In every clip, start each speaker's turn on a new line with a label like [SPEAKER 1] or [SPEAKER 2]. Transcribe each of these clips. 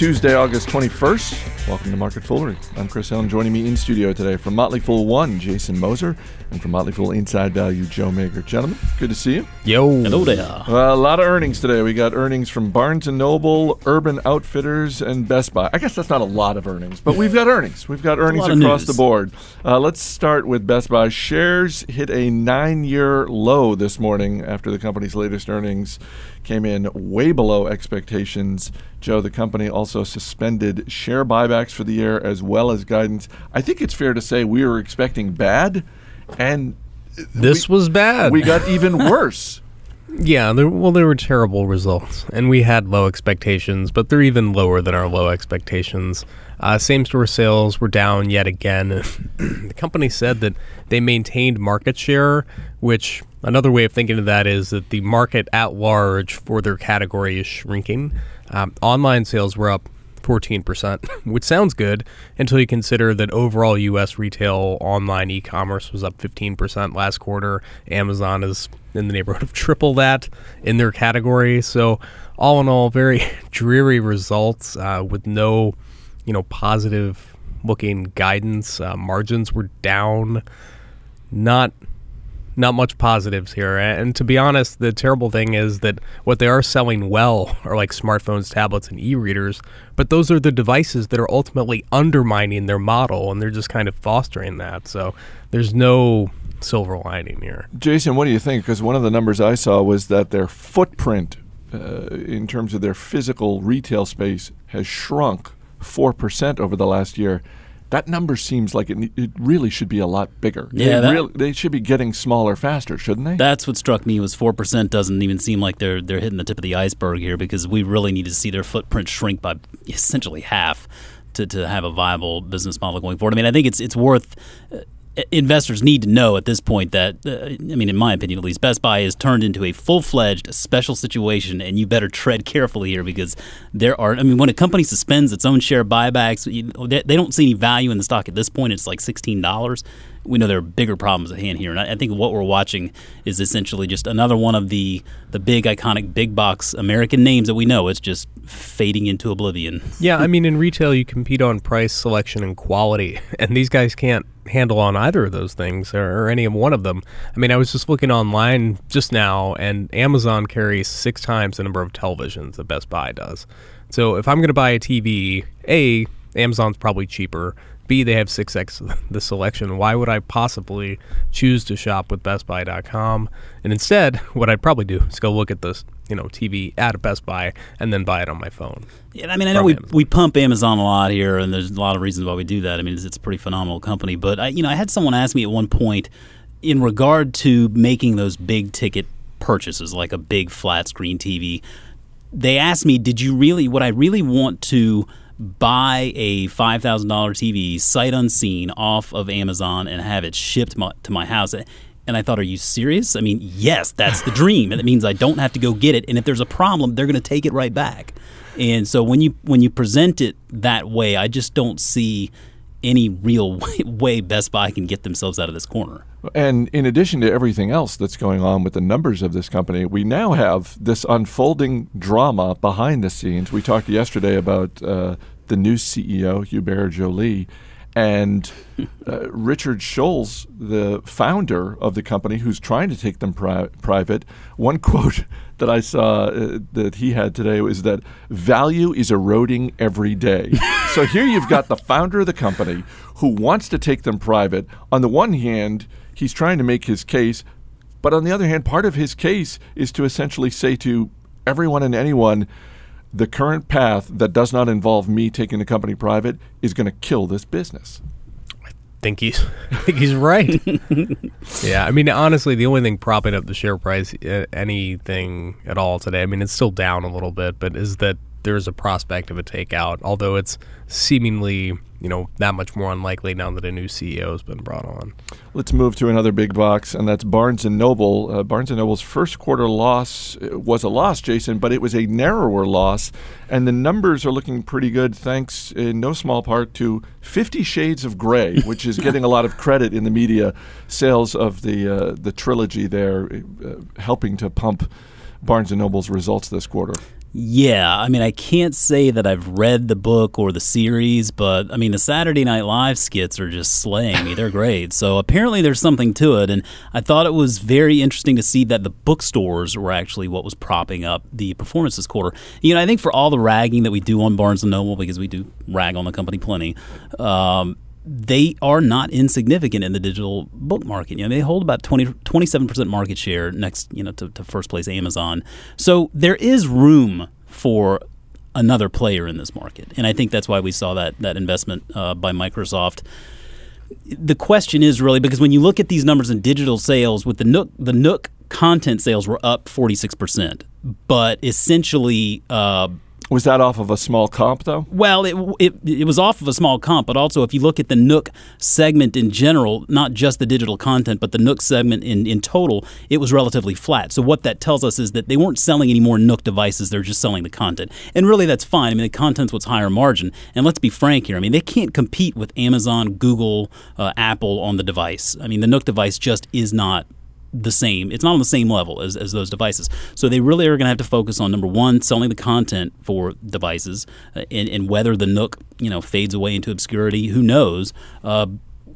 [SPEAKER 1] Tuesday, August 21st. Welcome to Market Foolery. I'm Chris Allen. Joining me in studio today from Motley Fool 1, Jason Moser, and from Motley Fool Inside Value, Joe Magyer. Gentlemen, good to see you.
[SPEAKER 2] Yo.
[SPEAKER 3] Hello there.
[SPEAKER 1] Uh, a lot of earnings today. We got earnings from Barnes & Noble, Urban Outfitters, and Best Buy. I guess that's not a lot of earnings, but we've got earnings. We've got earnings across
[SPEAKER 3] news.
[SPEAKER 1] the board. Uh, let's start with Best Buy. Shares hit a nine-year low this morning after the company's latest earnings came in way below expectations. Joe, the company also suspended share buybacks for the year as well as guidance. I think it's fair to say we were expecting bad, and
[SPEAKER 2] This was bad.
[SPEAKER 1] we got even worse.
[SPEAKER 2] yeah, there, well, there were terrible results, and we had low expectations, but they're even lower than our low expectations. Uh, same store sales were down yet again. the company said that they maintained market share, which another way of thinking of that is that the market at large for their category is shrinking. Um, online sales were up 14%, which sounds good until you consider that overall U.S. retail online e commerce was up 15% last quarter. Amazon is in the neighborhood of triple that in their category. So, all in all, very dreary results uh, with no, you know, positive looking guidance. Uh, margins were down. Not not much positives here. And to be honest, the terrible thing is that what they are selling well are like smartphones, tablets, and e readers, but those are the devices that are ultimately undermining their model, and they're just kind of fostering that. So there's no silver lining here.
[SPEAKER 1] Jason, what do you think? Because one of the numbers I saw was that their footprint uh, in terms of their physical retail space has shrunk 4% over the last year. That number seems like it, it really should be a lot bigger.
[SPEAKER 3] Yeah,
[SPEAKER 1] they,
[SPEAKER 3] that-
[SPEAKER 1] really- they should be getting smaller faster, shouldn't they?
[SPEAKER 3] That's what struck me was four percent doesn't even seem like they're they're hitting the tip of the iceberg here because we really need to see their footprint shrink by essentially half to, to have a viable business model going forward. I mean, I think it's it's worth. Uh, Investors need to know at this point that, uh, I mean, in my opinion at least, Best Buy is turned into a full fledged special situation, and you better tread carefully here because there are, I mean, when a company suspends its own share buybacks, they, don't see any value in the stock at this point. It's like $16 we know there are bigger problems at hand here, and I, I think what we're watching is essentially just another one of the the big iconic big box American names that we know. It's just fading into oblivion.
[SPEAKER 2] Yeah, I mean, in retail, you compete on price, selection, and quality, and these guys can't handle on either of those things or, or any of one of them. I mean, I was just looking online just now, and Amazon carries six times the number of televisions that Best Buy does. So if I'm going to buy a TV, A, Amazon's probably cheaper. B, they have 6x the selection. Why would I possibly choose to shop with BestBuy.com? And instead, what I'd probably do is go look at this, you know, TV at a Best Buy and then buy it on my phone.
[SPEAKER 3] Yeah, I mean, I know we,
[SPEAKER 2] Amazon.
[SPEAKER 3] we pump Amazon a lot here, and there's a lot of reasons why we do that. I mean, it's, it's a pretty phenomenal company. But I, you know, I had someone ask me at one point in regard to making those big ticket purchases, like a big flat screen TV. They asked me, "Did you really? Would I really want to?" buy a $5,000 TV sight unseen off of Amazon and have it shipped my, to my house. And I thought, are you serious? I mean, yes, that's the dream. And it means I don't have to go get it. And if there's a problem, they're going to take it right back. And so when you when you present it that way, I just don't see any real way, way Best Buy can get themselves out of this corner.
[SPEAKER 1] And in addition to everything else that's going on with the numbers of this company, we now have this unfolding drama behind the scenes. We talked yesterday about uh, the new CEO, Hubert Joly, and uh, Richard Schulze, the founder of the company, who's trying to take them pri- private. One quote that I saw uh, that he had today was that value is eroding every day. so here you've got the founder of the company who wants to take them private. On the one hand, he's trying to make his case, but on the other hand, part of his case is to essentially say to everyone and anyone, the current path that does not involve me taking the company private is going to kill this business.
[SPEAKER 2] I think he's I think he's right. yeah, I mean honestly, the only thing propping up the share price anything at all today, I mean it's still down a little bit, but is that there's a prospect of a takeout, although it's seemingly you know that much more unlikely now that a new CEO has been brought on.
[SPEAKER 1] Let's move to another big box, and that's Barnes and Noble. Uh, Barnes and Noble's first quarter loss uh, was a loss, Jason, but it was a narrower loss, and the numbers are looking pretty good, thanks in no small part to Fifty Shades of Grey, which is getting a lot of credit in the media. Sales of the uh, the trilogy there, uh, helping to pump Barnes and Noble's results this quarter.
[SPEAKER 3] Yeah, I mean, I can't say that I've read the book or the series, but I mean, the Saturday Night Live skits are just slaying me. They're great. So apparently, there's something to it. And I thought it was very interesting to see that the bookstores were actually what was propping up the performance this quarter. You know, I think for all the ragging that we do on Barnes and Noble, because we do rag on the company plenty. Um, they are not insignificant in the digital book market. You know, they hold about 20, 27% market share next, you know, to, to first place Amazon. So there is room for another player in this market. And I think that's why we saw that, that investment uh, by Microsoft. The question is really because when you look at these numbers in digital sales with the Nook, the Nook content sales were up 46%, but essentially, uh,
[SPEAKER 1] was that off of a small comp, though?
[SPEAKER 3] Well, it, it, it was off of a small comp, but also if you look at the Nook segment in general, not just the digital content, but the Nook segment in, in total, it was relatively flat. So what that tells us is that they weren't selling any more Nook devices; they're just selling the content, and really that's fine. I mean, the content's what's higher margin, and let's be frank here. I mean, they can't compete with Amazon, Google, uh, Apple on the device. I mean, the Nook device just is not the same. It's not on the same level as, as those devices. So they really are going to have to focus on number one, selling the content for devices, uh, and, and, whether the Nook you know fades away into obscurity. Who knows? Uh,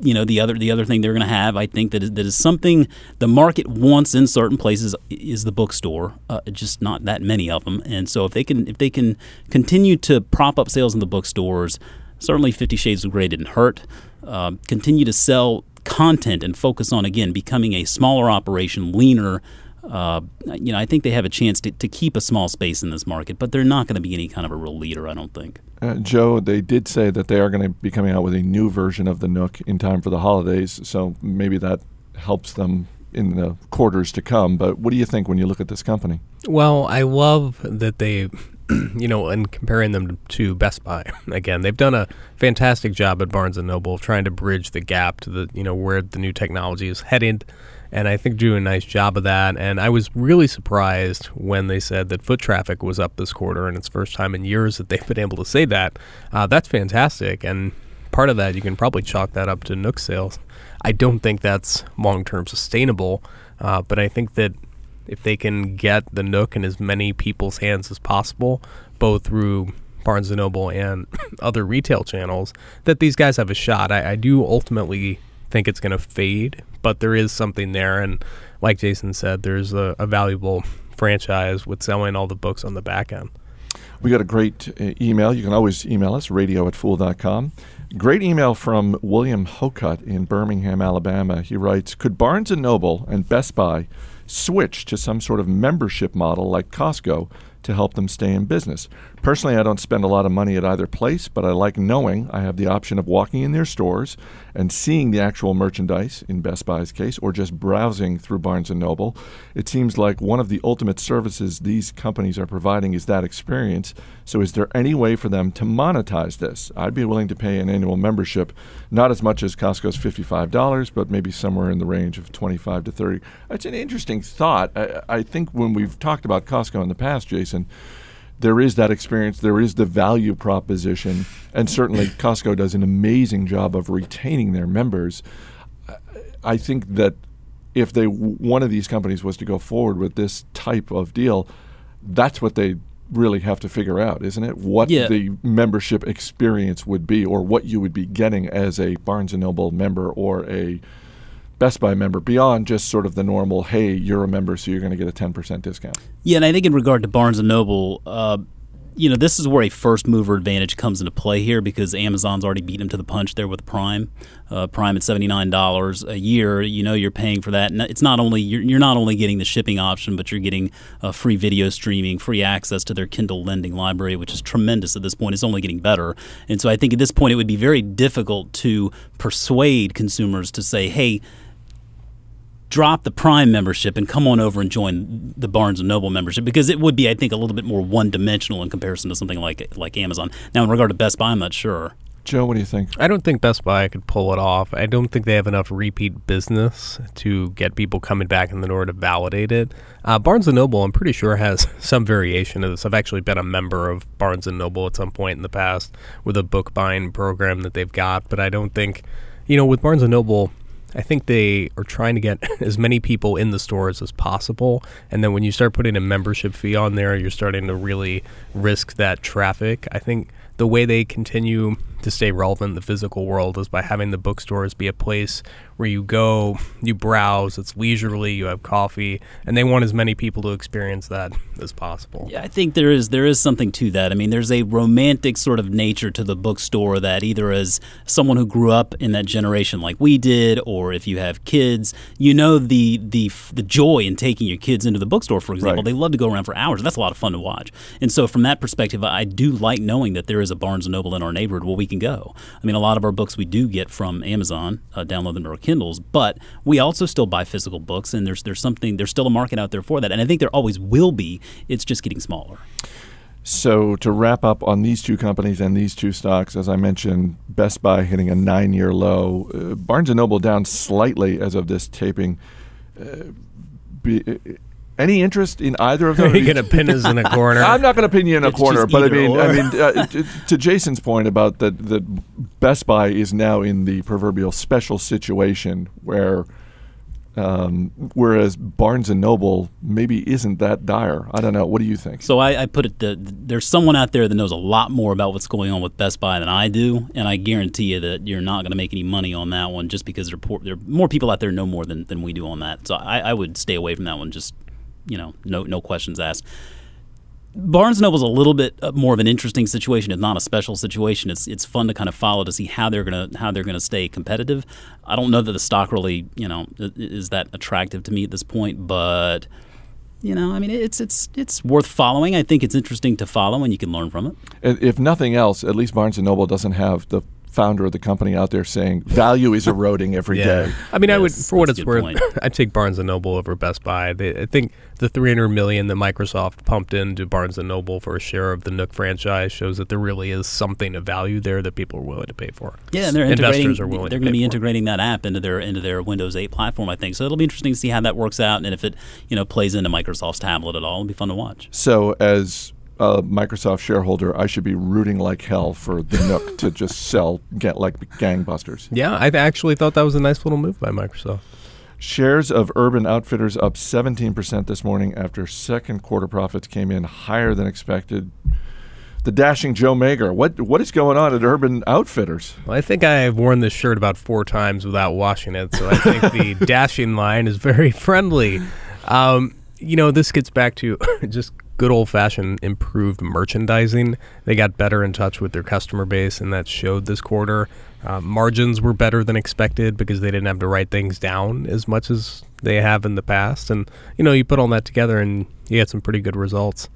[SPEAKER 3] you know the other the other thing they're going to have, I think that is, that is something the market wants in certain places is the bookstore. Uh, just not that many of them, and so if they can if they can continue to prop up sales in the bookstores, certainly Fifty Shades of Grey didn't hurt. Uh, continue to sell content and focus on again becoming a smaller operation, leaner. Uh, you know, I think they have a chance to, to keep a small space in this market, but they're not going to be any kind of a real leader, I don't think.
[SPEAKER 1] Uh, Joe, they did say that they are going to be coming out with a new version of the Nook in time for the holidays, so maybe that helps them in the quarters to come. But what do you think when you look at this company?
[SPEAKER 2] Well, I love that they you know, and comparing them to Best Buy again, they've done a fantastic job at Barnes and Noble trying to bridge the gap to the you know where the new technology is headed, and I think doing a nice job of that. And I was really surprised when they said that foot traffic was up this quarter, and it's first time in years that they've been able to say that. Uh, that's fantastic, and part of that you can probably chalk that up to Nook sales. I don't think that's long term sustainable, uh, but I think that if they can get the Nook in as many people's hands as possible, both through Barnes and Noble and other retail channels, that these guys have a shot. I, I do ultimately think it's going to fade, but there is something there, and like Jason said, there's a, a valuable franchise with selling all the books on the back end.
[SPEAKER 1] We got a great uh, email. You can always email us, radio at fool.com. Great email from William Hocutt in Birmingham, Alabama. He writes Could Barnes & Noble and Best Buy switch to some sort of membership model like Costco to help them stay in business. Personally, I don't spend a lot of money at either place, but I like knowing I have the option of walking in their stores and seeing the actual merchandise in Best Buy's case or just browsing through Barnes Noble. It seems like one of the ultimate services these companies are providing is that experience. So is there any way for them to monetize this? I'd be willing to pay an annual membership, not as much as Costco's $55, but maybe somewhere in the range of 25 to 30. It's an interesting thought. I, I think when we've talked about Costco in the past, Jason, there is that experience, there is the value proposition, and certainly Costco does an amazing job of retaining their members. I think that if they one of these companies was to go forward with this type of deal, that's what they really have to figure out, isn't it? What
[SPEAKER 3] yeah.
[SPEAKER 1] the membership experience would be, or what you would be getting as a Barnes and Noble member or a Best Buy member beyond just sort of the normal, hey, you're a member, so you're going to get a 10% discount.
[SPEAKER 3] Yeah, and I think in regard to Barnes and Noble, uh, you know, this is where a first mover advantage comes into play here because Amazon's already beat them to the punch there with Prime. Uh, Prime at seventy nine dollars a year. You know, you're paying for that. And it's not only you're, you're not only getting the shipping option, but you're getting uh, free video streaming, free access to their Kindle lending library, which is tremendous at this point. It's only getting better. And so I think at this point it would be very difficult to persuade consumers to say, hey drop the Prime membership and come on over and join the Barnes and Noble membership because it would be, I think, a little bit more one dimensional in comparison to something like like Amazon. Now, in regard to Best Buy, I'm not sure.
[SPEAKER 1] Joe, what do you think?
[SPEAKER 2] I don't think Best Buy could pull it off. I don't think they have enough repeat business to get people coming back in the door to validate it. Uh, Barnes and Noble, I'm pretty sure, has some variation of this. I've actually been a member of Barnes and Noble at some point in the past with a book buying program that they've got, but I don't think, you know, with Barnes and Noble, I think they are trying to get as many people in the stores as possible. And then when you start putting a membership fee on there, you're starting to really risk that traffic. I think the way they continue to stay relevant in the physical world is by having the bookstores be a place where you go, you browse, it's leisurely, you have coffee, and they want as many people to experience that as possible.
[SPEAKER 3] Yeah, I think there is there is something to that. I mean, there's a romantic sort of nature to the bookstore that either as someone who grew up in that generation like we did, or if you have kids, you know the the the joy in taking your kids into the bookstore. For example,
[SPEAKER 1] Right.
[SPEAKER 3] they love to go around for hours. That's a lot of fun to watch. And so, from that perspective, I do like knowing that there is a Barnes and Noble in our neighborhood where we can go. I mean, a lot of our books we do get from Amazon, uh, download them to our Kindles, but we also still buy physical books, and there's there's something there's still a market out there for that, and I think there always will be. It's just getting smaller.
[SPEAKER 1] So to wrap up on these two companies and these two stocks, as I mentioned, Best Buy hitting a nine-year low, uh, Barnes and Noble down slightly as of this taping. Uh, be, uh, any interest in either of
[SPEAKER 2] Are
[SPEAKER 1] those?
[SPEAKER 2] you going to pin us in a corner?
[SPEAKER 1] I'm not going to pin you in a
[SPEAKER 3] It's
[SPEAKER 1] corner, but I mean,
[SPEAKER 3] or.
[SPEAKER 1] I mean, uh, to, to Jason's point about that, that Best Buy is now in the proverbial special situation where, um, whereas Barnes and Noble maybe isn't that dire. I don't know. What do you think?
[SPEAKER 3] So I, I put it that there's someone out there that knows a lot more about what's going on with Best Buy than I do, and I guarantee you that you're not going to make any money on that one just because there are, poor, there are more people out there know more than, than we do on that. So I, I would stay away from that one. Just you know, no no questions asked. Barnes and Noble's a little bit uh, more of an interesting situation. It's not a special situation. It's it's fun to kind of follow to see how they're gonna how they're gonna stay competitive. I don't know that the stock really you know is that attractive to me at this point, but you know, I mean, it's it's it's worth following. I think it's interesting to follow, and you can learn from it.
[SPEAKER 1] If nothing else, at least Barnes and Noble doesn't have the founder of the company out there saying value is eroding every day.
[SPEAKER 2] I mean, I would, for what it's worth. I'd take Barnes and Noble over Best Buy. They, I think the 300 million that Microsoft pumped into Barnes and Noble for a share of the Nook franchise shows that there really is something of value there that people are willing to pay for.
[SPEAKER 3] Yeah, and they're
[SPEAKER 2] Investors are willing
[SPEAKER 3] they're
[SPEAKER 2] to
[SPEAKER 3] going to
[SPEAKER 2] pay
[SPEAKER 3] be
[SPEAKER 2] for
[SPEAKER 3] integrating that app into their into their Windows 8 platform. I think so. It'll be interesting to see how that works out, and if it you know plays into Microsoft's tablet at all. It'll be fun to watch.
[SPEAKER 1] So, as a Microsoft shareholder, I should be rooting like hell for the Nook to just sell get like gangbusters.
[SPEAKER 2] Yeah, I actually thought that was a nice little move by Microsoft.
[SPEAKER 1] Shares of Urban Outfitters up 17% this morning after second quarter profits came in higher than expected. The dashing Joe Magyer. What what is going on at Urban Outfitters?
[SPEAKER 2] Well, I think I've worn this shirt about four times without washing it, so I think the dashing line is very friendly. Um, you know, this gets back to just good old fashioned improved merchandising. They got better in touch with their customer base, and that showed this quarter. Uh, margins were better than expected because they didn't have to write things down as much as they have in the past. And, you know, you put all that together and you get some pretty good results.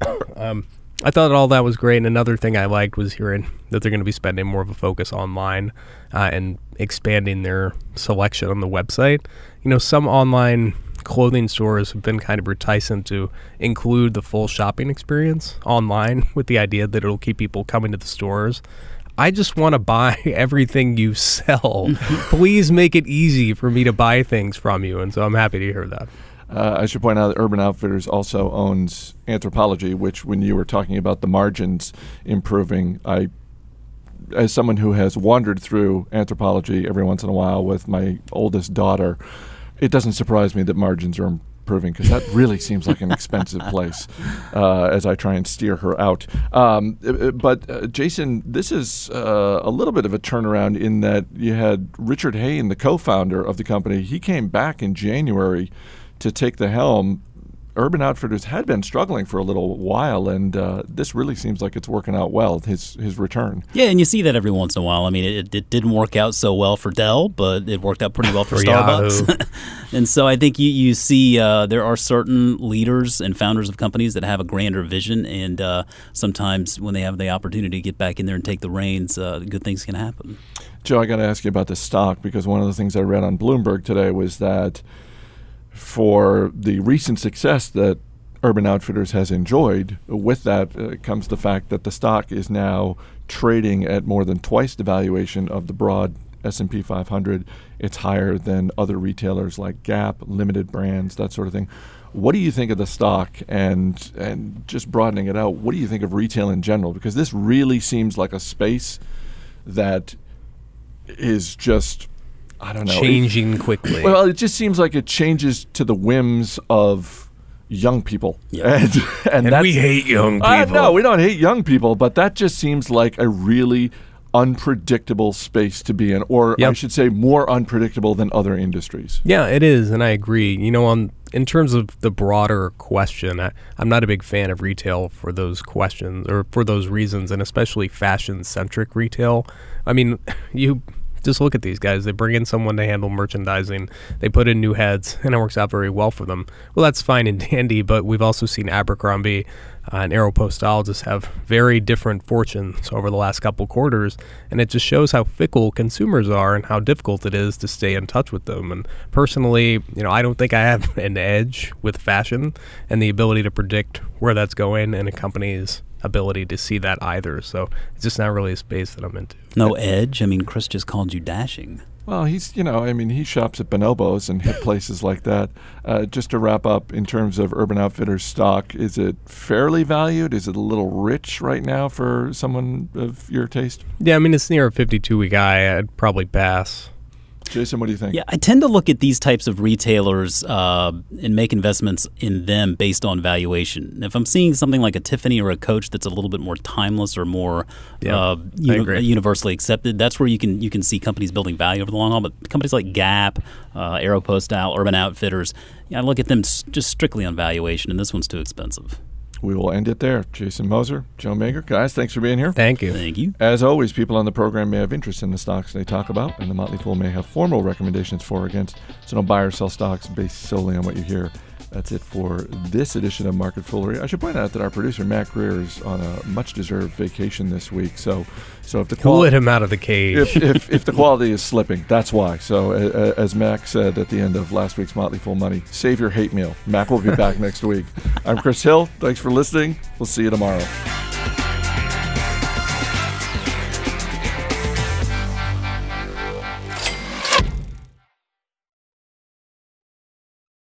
[SPEAKER 2] Um, I thought all that was great. And another thing I liked was hearing that they're going to be spending more of a focus online uh, and expanding their selection on the website. You know, some online clothing stores have been kind of reticent to include the full shopping experience online with the idea that it'll keep people coming to the stores. I just want to buy everything you sell. Please make it easy for me to buy things from you. And so I'm happy to hear that.
[SPEAKER 1] Uh, I should point out that Urban Outfitters also owns Anthropologie, which, when you were talking about the margins improving, I, as someone who has wandered through Anthropologie every once in a while with my oldest daughter, it doesn't surprise me that margins are improving because that really seems like an expensive place uh, as I try and steer her out. Um, uh, uh, but uh, Jason, this is uh, a little bit of a turnaround in that you had Richard Hayne, the co-founder of the company. He came back in January to take the helm. Urban Outfitters had been struggling for a little while, and uh, this really seems like it's working out well. His his return.
[SPEAKER 3] Yeah, and you see that every once in a while. I mean, it, it didn't work out so well for Dell, but it worked out pretty well for,
[SPEAKER 2] For
[SPEAKER 3] Starbucks. And so I think you, you see uh, there are certain leaders and founders of companies that have a grander vision, and uh, sometimes when they have the opportunity to get back in there and take the reins, uh, good things can happen.
[SPEAKER 1] Joe, I got to ask you about the stock because one of the things I read on Bloomberg today was that for the recent success that Urban Outfitters has enjoyed, with that uh, comes the fact that the stock is now trading at more than twice the valuation of the broad S&P 500. It's higher than other retailers like Gap, limited brands, that sort of thing. What do you think of the stock and and just broadening it out, what do you think of retail in general because this really seems like a space that is just I don't know. It-
[SPEAKER 2] changing quickly.
[SPEAKER 1] well, it just seems like it changes to the whims of young people.
[SPEAKER 3] Yeah.
[SPEAKER 1] And, and,
[SPEAKER 2] and we hate young people.
[SPEAKER 1] Uh, no, we don't hate young people, but that just seems like a really unpredictable space to be in, or I should say, more unpredictable than other industries.
[SPEAKER 2] Yeah, it is, and I agree. You know, on in terms of the broader question, I, I'm not a big fan of retail for those questions or for those reasons, and especially fashion-centric retail. I mean, you just look at these guys. They bring in someone to handle merchandising. They put in new heads, and it works out very well for them. Well, that's fine and dandy, but we've also seen Abercrombie uh, and Aeropostale just have very different fortunes over the last couple quarters, and it just shows how fickle consumers are and how difficult it is to stay in touch with them. And personally, you know, I don't think I have an edge with fashion and the ability to predict where that's going, and a company's ability to see that either. So it's just not really a space that I'm into.
[SPEAKER 3] No edge. I mean, Chris just called you dashing.
[SPEAKER 1] Well, he's, you know, I mean, he shops at Bonobos and hit places like that. Uh, just to wrap up, in terms of Urban Outfitters stock, is it fairly valued? Is it a little rich right now for someone of your taste?
[SPEAKER 2] Yeah, I mean, it's near a 52 week high. I'd probably pass.
[SPEAKER 1] Jason, what do you think?
[SPEAKER 3] Yeah, I tend to look at these types of retailers uh, and make investments in them based on valuation. If I'm seeing something like a Tiffany or a Coach that's a little bit more timeless or more
[SPEAKER 2] Yeah,
[SPEAKER 3] uh, uni- universally accepted, that's where you can you can see companies building value over the long haul. But companies like Gap, uh, Aeropostale, Urban Outfitters, yeah, I look at them s- just strictly on valuation, and this one's too expensive.
[SPEAKER 1] We will end it there. Jason Moser, Joe Magyer, guys, thanks for being here.
[SPEAKER 2] Thank you.
[SPEAKER 3] Thank you.
[SPEAKER 1] As always, people on the program may have interest in the stocks they talk about, and the Motley Fool may have formal recommendations for or against. So don't buy or sell stocks based solely on what you hear. That's it for this edition of Market Foolery. I should point out that our producer Mac Greer is on a much-deserved vacation this week. So, so if the
[SPEAKER 2] Who let
[SPEAKER 1] quality
[SPEAKER 2] him out of the cage?
[SPEAKER 1] if, if, if the quality is slipping, that's why. So, uh, as Mac said at the end of last week's Motley Fool Money, save your hate mail. Mac will be back next week. I'm Chris Hill. Thanks for listening. We'll see you tomorrow.